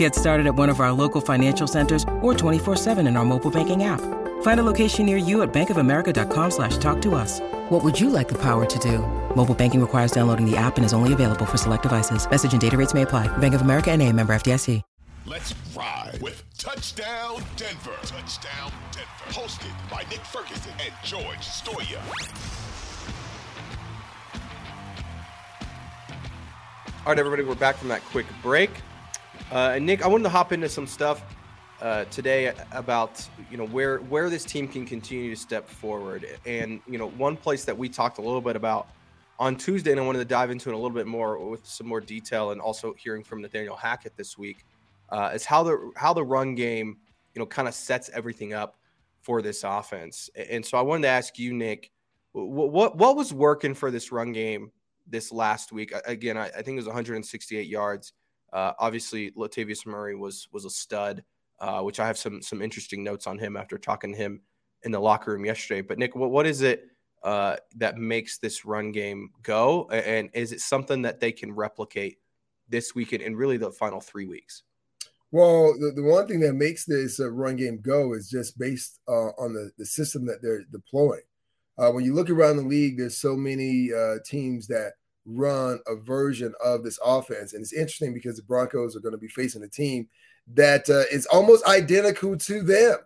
Get started at one of our local financial centers or 24-7 in our mobile banking app. Find a location near you at bankofamerica.com slash talk to us. What would you like the power to do? Mobile banking requires downloading the app and is only available for select devices. Message and data rates may apply. Bank of America and a member FDIC. Let's ride with Touchdown Denver. Touchdown Denver. Hosted by Nick Ferguson and George Stoia. All right, everybody, we're back from that quick break. Uh, and Nick, I wanted to hop into some stuff uh, today about you know where where this team can continue to step forward. And you know, one place that we talked a little bit about on Tuesday, and I wanted to dive into it a little bit more with some more detail, and also hearing from Nathaniel Hackett this week, uh, is how the how the run game you know kind of sets everything up for this offense. And so I wanted to ask you, Nick, what what, what was working for this run game this last week. Again, I, I think it was 168 yards. Uh, obviously, Latavius Murray was was a stud, uh, which I have some some interesting notes on him after talking to him in the locker room yesterday. But Nick, what what is it uh, that makes this run game go, and is it something that they can replicate this weekend and really the final three weeks? Well, the, the one thing that makes this uh, run game go is just based uh, on the, the system that they're deploying. Uh, when you look around the league, there's so many teams that run a version of this offense. And it's interesting because the Broncos are going to be facing a team that uh, is almost identical to them.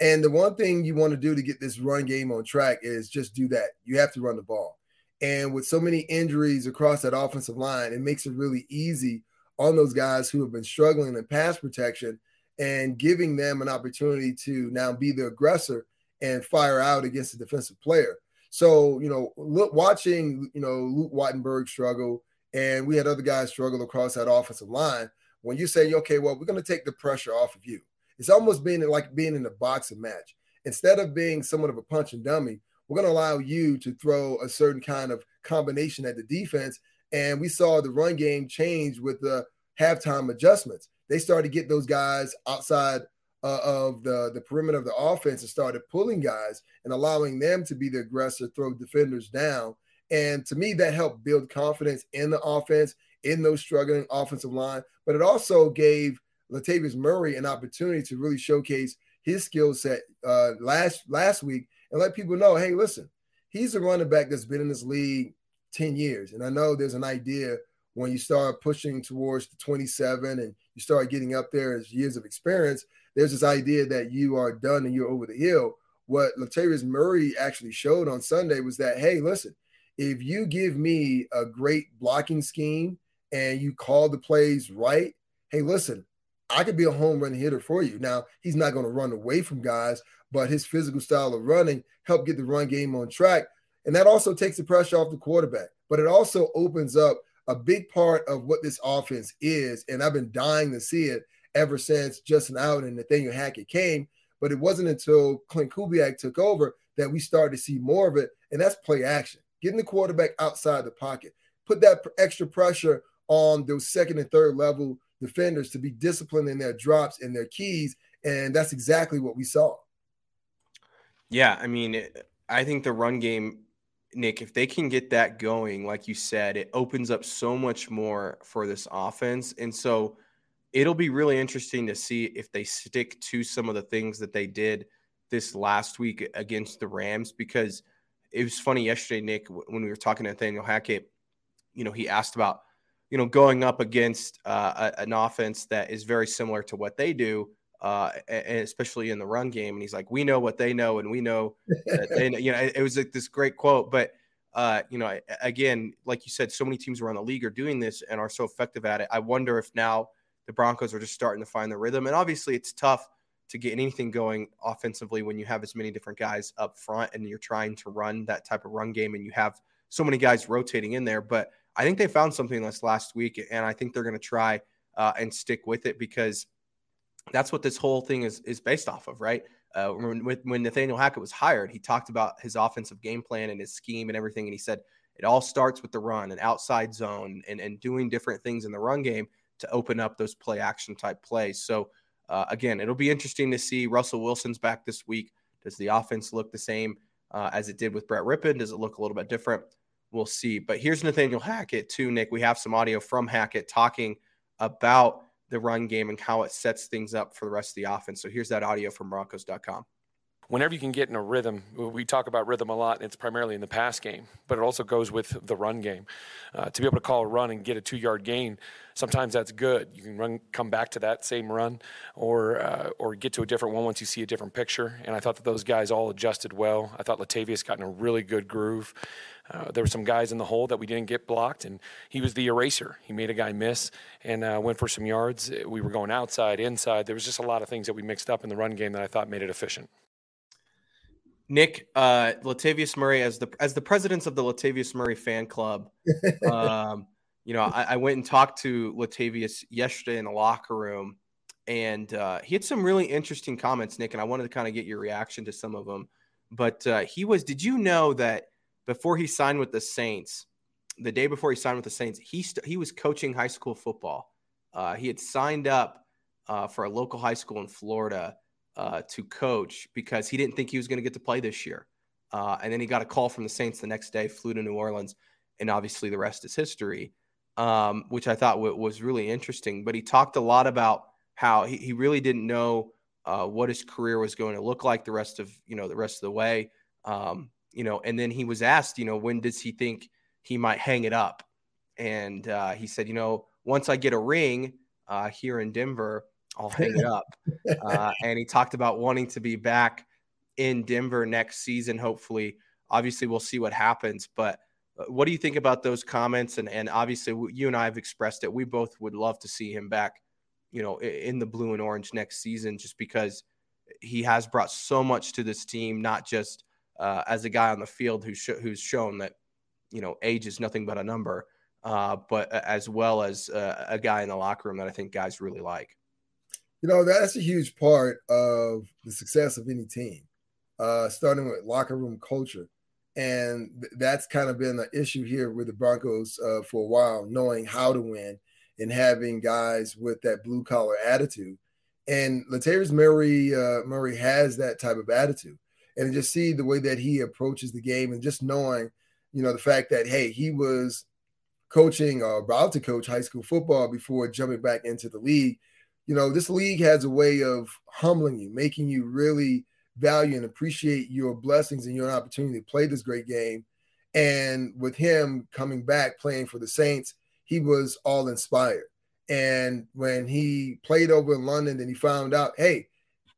And the one thing you want to do to get this run game on track is just do that. You have to run the ball. And with so many injuries across that offensive line, it makes it really easy on those guys who have been struggling in pass protection and giving them an opportunity to now be the aggressor and fire out against a defensive player. So, you know, look, watching, you know, Luke Wattenberg struggle, and we had other guys struggle across that offensive line. When you say, okay, well, we're going to take the pressure off of you, it's almost being like being in a boxing match. Instead of being somewhat of a punch and dummy, we're going to allow you to throw a certain kind of combination at the defense. And we saw the run game change with the halftime adjustments. They started to get those guys outside uh, of the the perimeter of the offense and started pulling guys and allowing them to be the aggressor, throw defenders down. And to me, that helped build confidence in the offense, in those struggling offensive line. But it also gave Latavius Murray an opportunity to really showcase his skill set uh, last last week and let people know, hey, listen, he's a running back that's been in this league 10 years. And I know there's an idea when you start pushing towards the 27 and you start getting up there as years of experience there's this idea that you are done and you're over the hill. What Latavius Murray actually showed on Sunday was that, hey, listen, if you give me a great blocking scheme and you call the plays right, hey, listen, I could be a home run hitter for you. Now, he's not going to run away from guys, but his physical style of running helped get the run game on track. And that also takes the pressure off the quarterback. But it also opens up a big part of what this offense is. And I've been dying to see it ever since Justin Outten and Nathaniel Hackett came. But it wasn't until Klint Kubiak took over that we started to see more of it. And that's play action, getting the quarterback outside the pocket, put that extra pressure on those second and third level defenders to be disciplined in their drops and their keys. And that's exactly what we saw. Yeah. I mean, I think the run game, Nick, if they can get that going, like you said, it opens up so much more for this offense. And so, it'll be really interesting to see if they stick to some of the things that they did this last week against the Rams because it was funny yesterday, Nick, when we were talking to Nathaniel Hackett. You know, he asked about you know going up against uh, an offense that is very similar to what they do, uh, and especially in the run game. And he's like, "We know what they know, and we know that they know." You know, it was like this great quote, but. Uh, you know, again, like you said, so many teams around the league are doing this and are so effective at it. I wonder if now the Broncos are just starting to find the rhythm. And obviously, it's tough to get anything going offensively when you have as many different guys up front and you're trying to run that type of run game and you have so many guys rotating in there. But I think they found something this last week, and I think they're going to try uh, and stick with it because that's what this whole thing is is based off of, right? Uh, when, when Nathaniel Hackett was hired, he talked about his offensive game plan and his scheme and everything, and he said it all starts with the run and outside zone and and doing different things in the run game to open up those play action type plays. So uh, again, it'll be interesting to see. Russell Wilson's back this week. Does the offense look the same uh, as it did with Brett Rypien? Does it look a little bit different? We'll see. But here's Nathaniel Hackett too, Nick. We have some audio from Hackett talking about the run game and how it sets things up for the rest of the offense. So here's that audio from Broncos.com whenever you can get in a rhythm, we talk about rhythm a lot, and it's primarily in the pass game, but it also goes with the run game. Uh, to be able to call a run and get a two yard gain, sometimes that's good. You can run, come back to that same run, or uh, or get to a different one once you see a different picture. And I thought that those guys all adjusted well. I thought Latavius got in a really good groove. Uh, there were some guys in the hole that we didn't get blocked, and he was the eraser. He made a guy miss and uh, went for some yards. We were going outside, inside. There was just a lot of things that we mixed up in the run game that I thought made it efficient. Nick, uh, Latavius Murray, as the as the president of the Latavius Murray fan club, um, you know, I, I, went and talked to Latavius yesterday in the locker room, and uh, he had some really interesting comments, Nick, and I wanted to kind of get your reaction to some of them. But uh, he was, did you know that before he signed with the Saints, the day before he signed with the Saints, he st- he was coaching high school football. Uh, he had signed up uh, for a local high school in Florida uh, to coach because he didn't think he was going to get to play this year. Uh, and then he got a call from the Saints the next day, flew to New Orleans, and obviously the rest is history, um, which I thought w- was really interesting. But he talked a lot about how he, he really didn't know uh, what his career was going to look like the rest of you know the rest of the way. Um, you know, and then he was asked, you know, when does he think he might hang it up? And uh, he said, you know, once I get a ring uh, here in Denver, I'll hang it up. Uh, and he talked about wanting to be back in Denver next season. Hopefully, obviously, we'll see what happens. But uh, what do you think about those comments? And and obviously, you and I have expressed it. We both would love to see him back, you know, in the blue and orange next season, just because he has brought so much to this team, not just uh, as a guy on the field who's sh- who's shown that you know age is nothing but a number, uh, but uh, as well as uh, a guy in the locker room that I think guys really like you know that's a huge part of the success of any team uh, starting with locker room culture. And th- that's kind of been an issue here with the broncos uh, for a while knowing how to win and having guys with that blue collar attitude. And Latavius Murray uh, Murray has that type of attitude. And just see the way that he approaches the game and just knowing you know the fact that hey he was coaching or about to coach high school football before jumping back into the league you know, this league has a way of humbling you, making you really value and appreciate your blessings and your opportunity to play this great game. And with him coming back playing for the Saints, he was all inspired. And when he played over in London, then he found out, hey,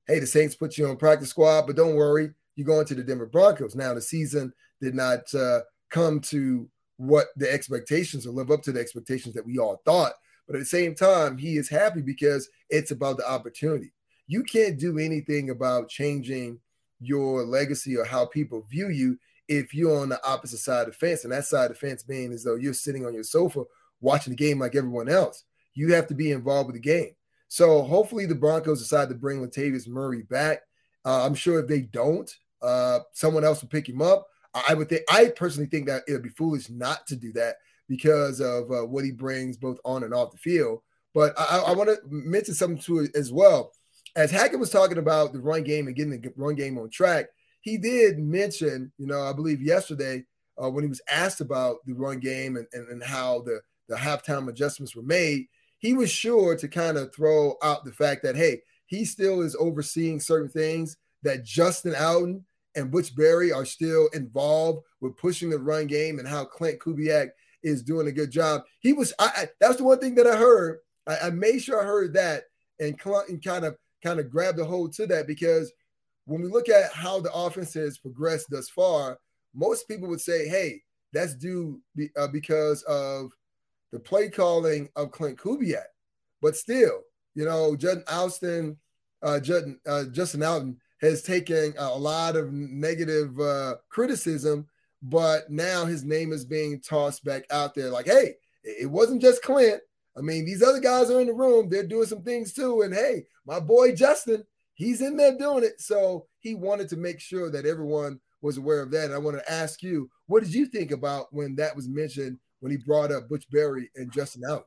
hey, the Saints put you on practice squad, but don't worry, you're going to the Denver Broncos. Now the season did not uh, come to what the expectations or live up to the expectations that we all thought. But at the same time, he is happy because it's about the opportunity. You can't do anything about changing your legacy or how people view you if you're on the opposite side of the fence. And that side of the fence being as though you're sitting on your sofa watching the game like everyone else. You have to be involved with the game. So hopefully the Broncos decide to bring Latavius Murray back. Uh, I'm sure if they don't, uh, someone else will pick him up. I would think I personally think that it would be foolish not to do that because of uh, what he brings both on and off the field. But I, I want to mention something to it as well. As Hackett was talking about the run game and getting the run game on track, he did mention, you know, I believe yesterday uh, when he was asked about the run game and, and, and how the, the halftime adjustments were made, he was sure to kind of throw out the fact that, hey, he still is overseeing certain things that Justin Outten and Butch Barry are still involved with pushing the run game and how Klint Kubiak is doing a good job. He was I, I that's the one thing that I heard. I, I made sure I heard that and, and kind of kind of grabbed a hold to that because when we look at how the offense has progressed thus far, most people would say, "Hey, that's due be, uh, because of the play calling of Klint Kubiak." But still, you know, Justin Outten, uh, Justin, uh, Justin Outten has taken a lot of negative uh, criticism but now his name is being tossed back out there like, hey, it wasn't just Klint. I mean, these other guys are in the room, they're doing some things too. And hey, my boy Justin, he's in there doing it. So he wanted to make sure that everyone was aware of that. And I want to ask you, what did you think about when that was mentioned when he brought up Butch Barry and Justin out?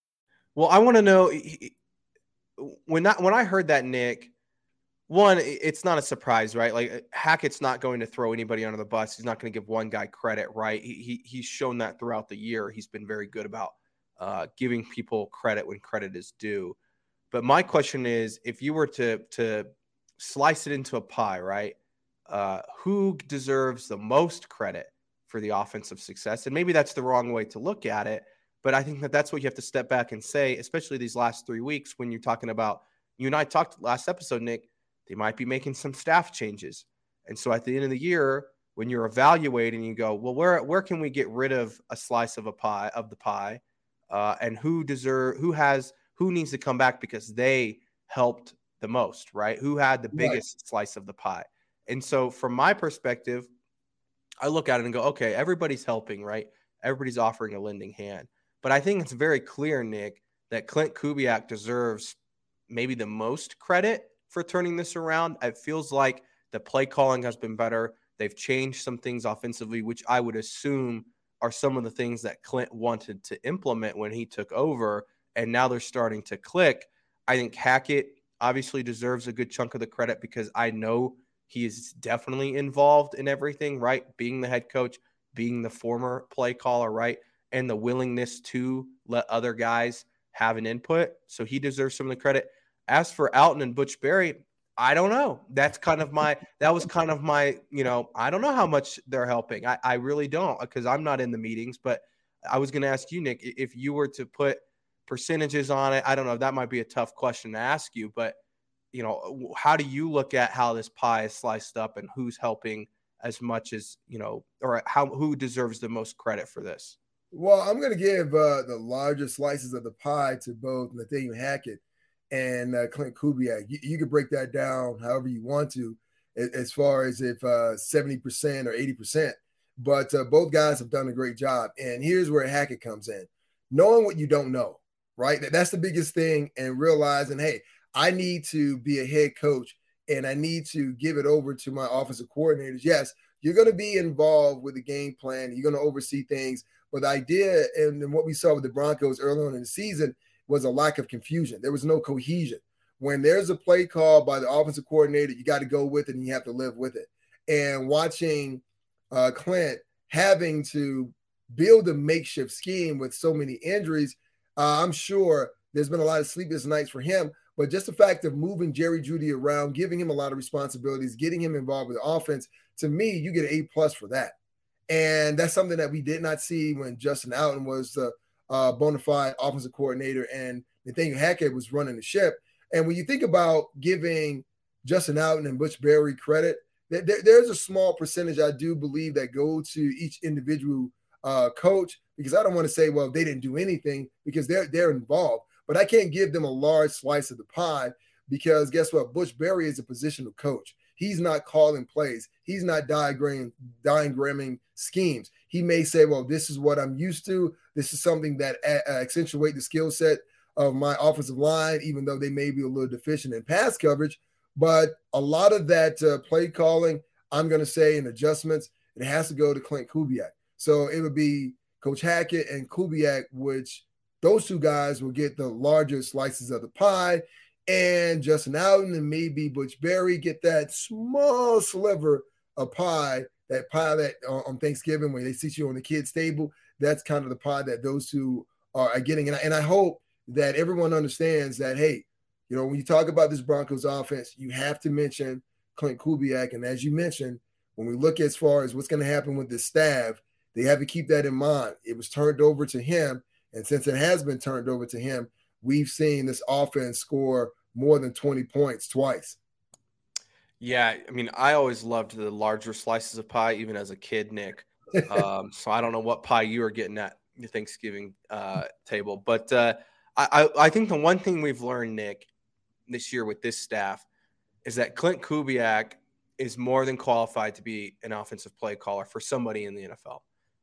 Well, I want to know when that when I heard that Nick, one, it's not a surprise, right? Like Hackett's not going to throw anybody under the bus. He's not going to give one guy credit, right? He, he he's shown that throughout the year. He's been very good about uh, giving people credit when credit is due. But my question is, if you were to to slice it into a pie, right? Uh, who deserves the most credit for the offensive success? And maybe that's the wrong way to look at it but I think that that's what you have to step back and say, especially these last three weeks when you're talking about. You and I talked last episode, Nick. They might be making some staff changes, and so at the end of the year, when you're evaluating, you go, well, where where can we get rid of a slice of a pie of the pie, uh, and who deserve who has who needs to come back because they helped the most, right? Who had the biggest right. slice of the pie? And so, from my perspective, I look at it and go, okay, everybody's helping, right? Everybody's offering a lending hand. But I think it's very clear, Nick, that Klint Kubiak deserves maybe the most credit for turning this around. It feels like the play calling has been better. They've changed some things offensively, which I would assume are some of the things that Klint wanted to implement when he took over. And now they're starting to click. I think Hackett obviously deserves a good chunk of the credit because I know he is definitely involved in everything, right? Being the head coach, being the former play caller, right? And the willingness to let other guys have an input. So he deserves some of the credit. As for Outten and Butch Barry, I don't know. That's kind of my that was kind of my, you know, I don't know how much they're helping. I, I really don't because I'm not in the meetings, but I was gonna ask you, Nick, if you were to put percentages on it, I don't know, that might be a tough question to ask you, but you know, how do you look at how this pie is sliced up and who's helping as much as, you know, or how who deserves the most credit for this? Well, I'm going to give uh, the largest slices of the pie to both Nathaniel Hackett and uh, Klint Kubiak. You, you could break that down however you want to, as far as if uh, 70% or 80%. But uh, both guys have done a great job. And here's where Hackett comes in knowing what you don't know, right? That's the biggest thing. And realizing, hey, I need to be a head coach and I need to give it over to my offensive coordinators. Yes, you're going to be involved with the game plan, you're going to oversee things but the idea and what we saw with the Broncos early on in the season was a lack of confusion. There was no cohesion. When there's a play call by the offensive coordinator, you got to go with it and you have to live with it. And watching uh, Klint having to build a makeshift scheme with so many injuries, uh, I'm sure there's been a lot of sleepless nights for him. But just the fact of moving Jerry Jeudy around, giving him a lot of responsibilities, getting him involved with the offense, to me, you get an A plus for that. And that's something that we did not see when Justin Outten was the uh, bona fide offensive coordinator and Nathaniel Hackett was running the ship. And when you think about giving Justin Outten and Butch Barry credit, there, there's a small percentage I do believe that go to each individual uh, coach because I don't want to say, well, they didn't do anything because they're they're involved. But I can't give them a large slice of the pie because guess what? Butch Barry is a positional coach. He's not calling plays. He's not diagramming, diagramming schemes. He may say, well, this is what I'm used to. This is something that uh, accentuate the skill set of my offensive line, even though they may be a little deficient in pass coverage. But a lot of that uh, play calling, I'm going to say, in adjustments, it has to go to Klint Kubiak. So it would be Coach Hackett and Kubiak, which those two guys will get the largest slices of the pie and Justin Outten and maybe Butch Barry get that small sliver of pie, that pie that uh, on Thanksgiving when they sit you on the kids' table. That's kind of the pie that those two are getting. And I, and I hope that everyone understands that, hey, you know, when you talk about this Broncos offense, you have to mention Klint Kubiak. And as you mentioned, when we look as far as what's going to happen with the staff, they have to keep that in mind. It was turned over to him. And since it has been turned over to him, we've seen this offense score more than 20 points twice. Yeah, I mean, I always loved the larger slices of pie, even as a kid, Nick. Um, so I don't know what pie you are getting at your Thanksgiving uh, table, but uh, I, I think the one thing we've learned, Nick, this year with this staff is that Klint Kubiak is more than qualified to be an offensive play caller for somebody in the NFL.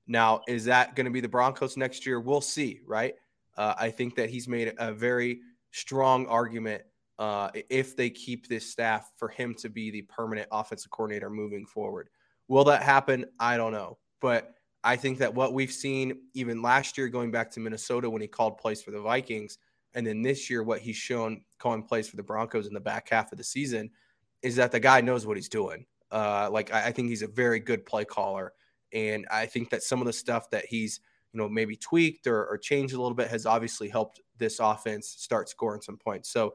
Now, is that going to be the Broncos next year? We'll see, right? Uh, I think that he's made a very strong argument uh, if they keep this staff for him to be the permanent offensive coordinator moving forward. Will that happen? I don't know. But I think that what we've seen even last year, going back to Minnesota when he called plays for the Vikings, and then this year, what he's shown calling plays for the Broncos in the back half of the season is that the guy knows what he's doing. Uh, like I, I think he's a very good play caller, and I think that some of the stuff that he's you know maybe tweaked or, or changed a little bit has obviously helped this offense start scoring some points. So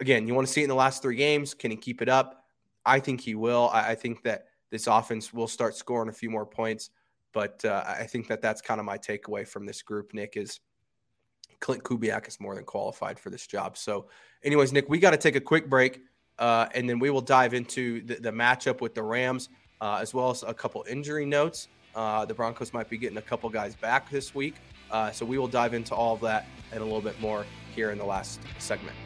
again, you want to see it in the last three games. Can he keep it up? I think he will. I, I think that this offense will start scoring a few more points. But uh, I think that that's kind of my takeaway from this group, Nick, is Klint Kubiak is more than qualified for this job. So, anyways, Nick, we got to take a quick break. Uh, and then we will dive into the, the matchup with the Rams, uh, as well as a couple injury notes. Uh, the Broncos might be getting a couple guys back this week. Uh, so we will dive into all of that and a little bit more here in the last segment.